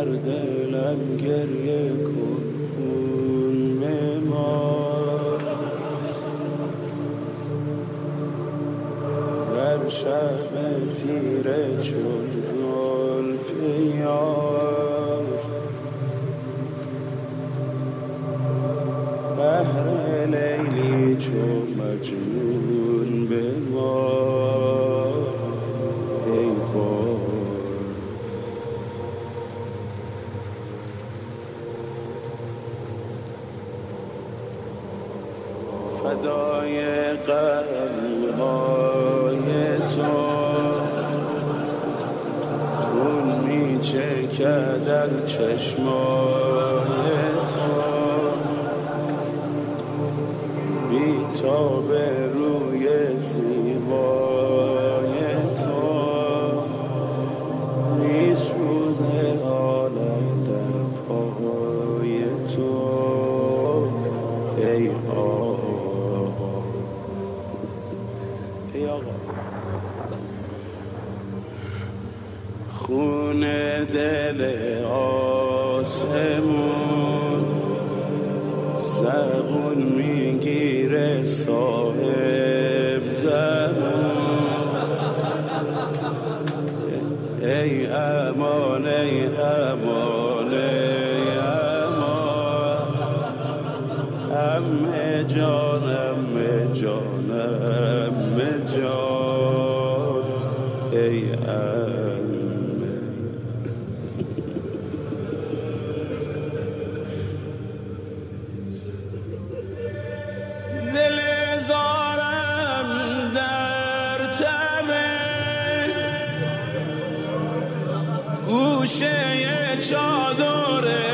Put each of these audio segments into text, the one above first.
هر دلم گریه کن خون بمار در شب تیره چون زلف یار. بهر لیلی چون مجنون بمار ای بار فدای قلبهای تو. خون می چکد از چشمای تو. بی تا به روی زیبای خون دل آسمون زبون می‌گیره صاحب زمان ای امان ای امان ای امان. همه جان همه جان همه جان. ای امه amores.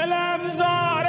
دلم زاره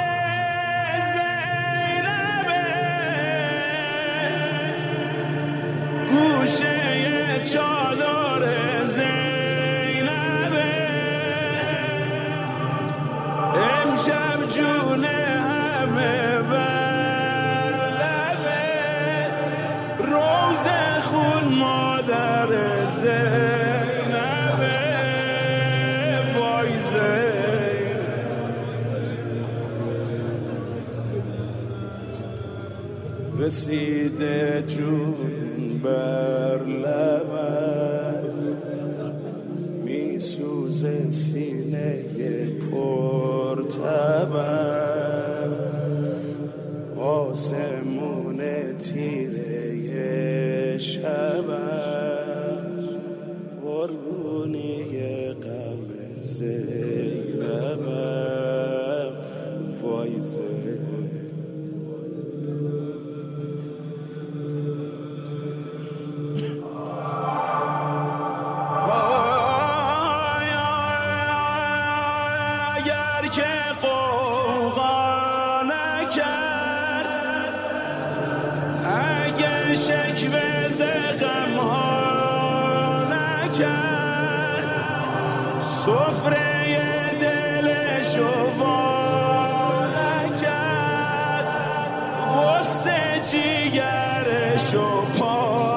رسیده جون بر لبم. میسوزه سینه پرتبم. آسمون تیره شبم. قربونی غم زینبم. نکرد اگر شکوه ز غمها نکرد سفره دلشو وا نکرد. غصه جیگرشو پا